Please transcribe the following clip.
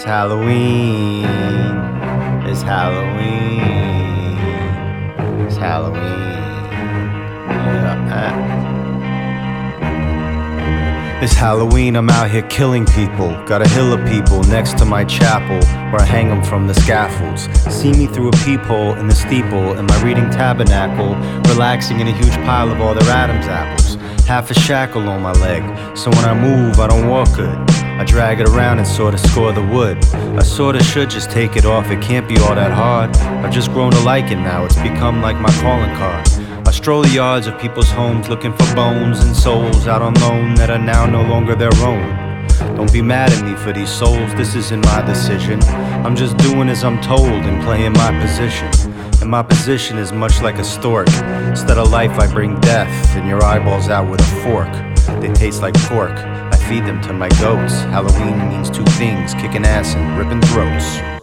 It's Halloween. It's Halloween. It's Halloween. Yeah. uh. It's Halloween, I'm out here killing people. Got a hill of people next to my chapel where I hang them from the scaffolds. See me through a peephole in the steeple in my reading tabernacle, relaxing in a huge pile of all their Adam's apples. Half a shackle on my leg, so when I move, I don't walk good. I drag it around and sorta score the wood. I sorta should just take it off, it can't be all that hard. I've just grown to like it now, it's become like my calling card. I stroll the yards of people's homes looking for bones and souls out on loan that are now no longer their own. Don't be mad at me for these souls, this isn't my decision. I'm just doing as I'm told and playing my position. And my position is much like a stork. Instead of life, I bring death, and your eyeballs out with a fork. They taste like pork. I feed them to my goats. Halloween means two things kicking ass and ripping throats.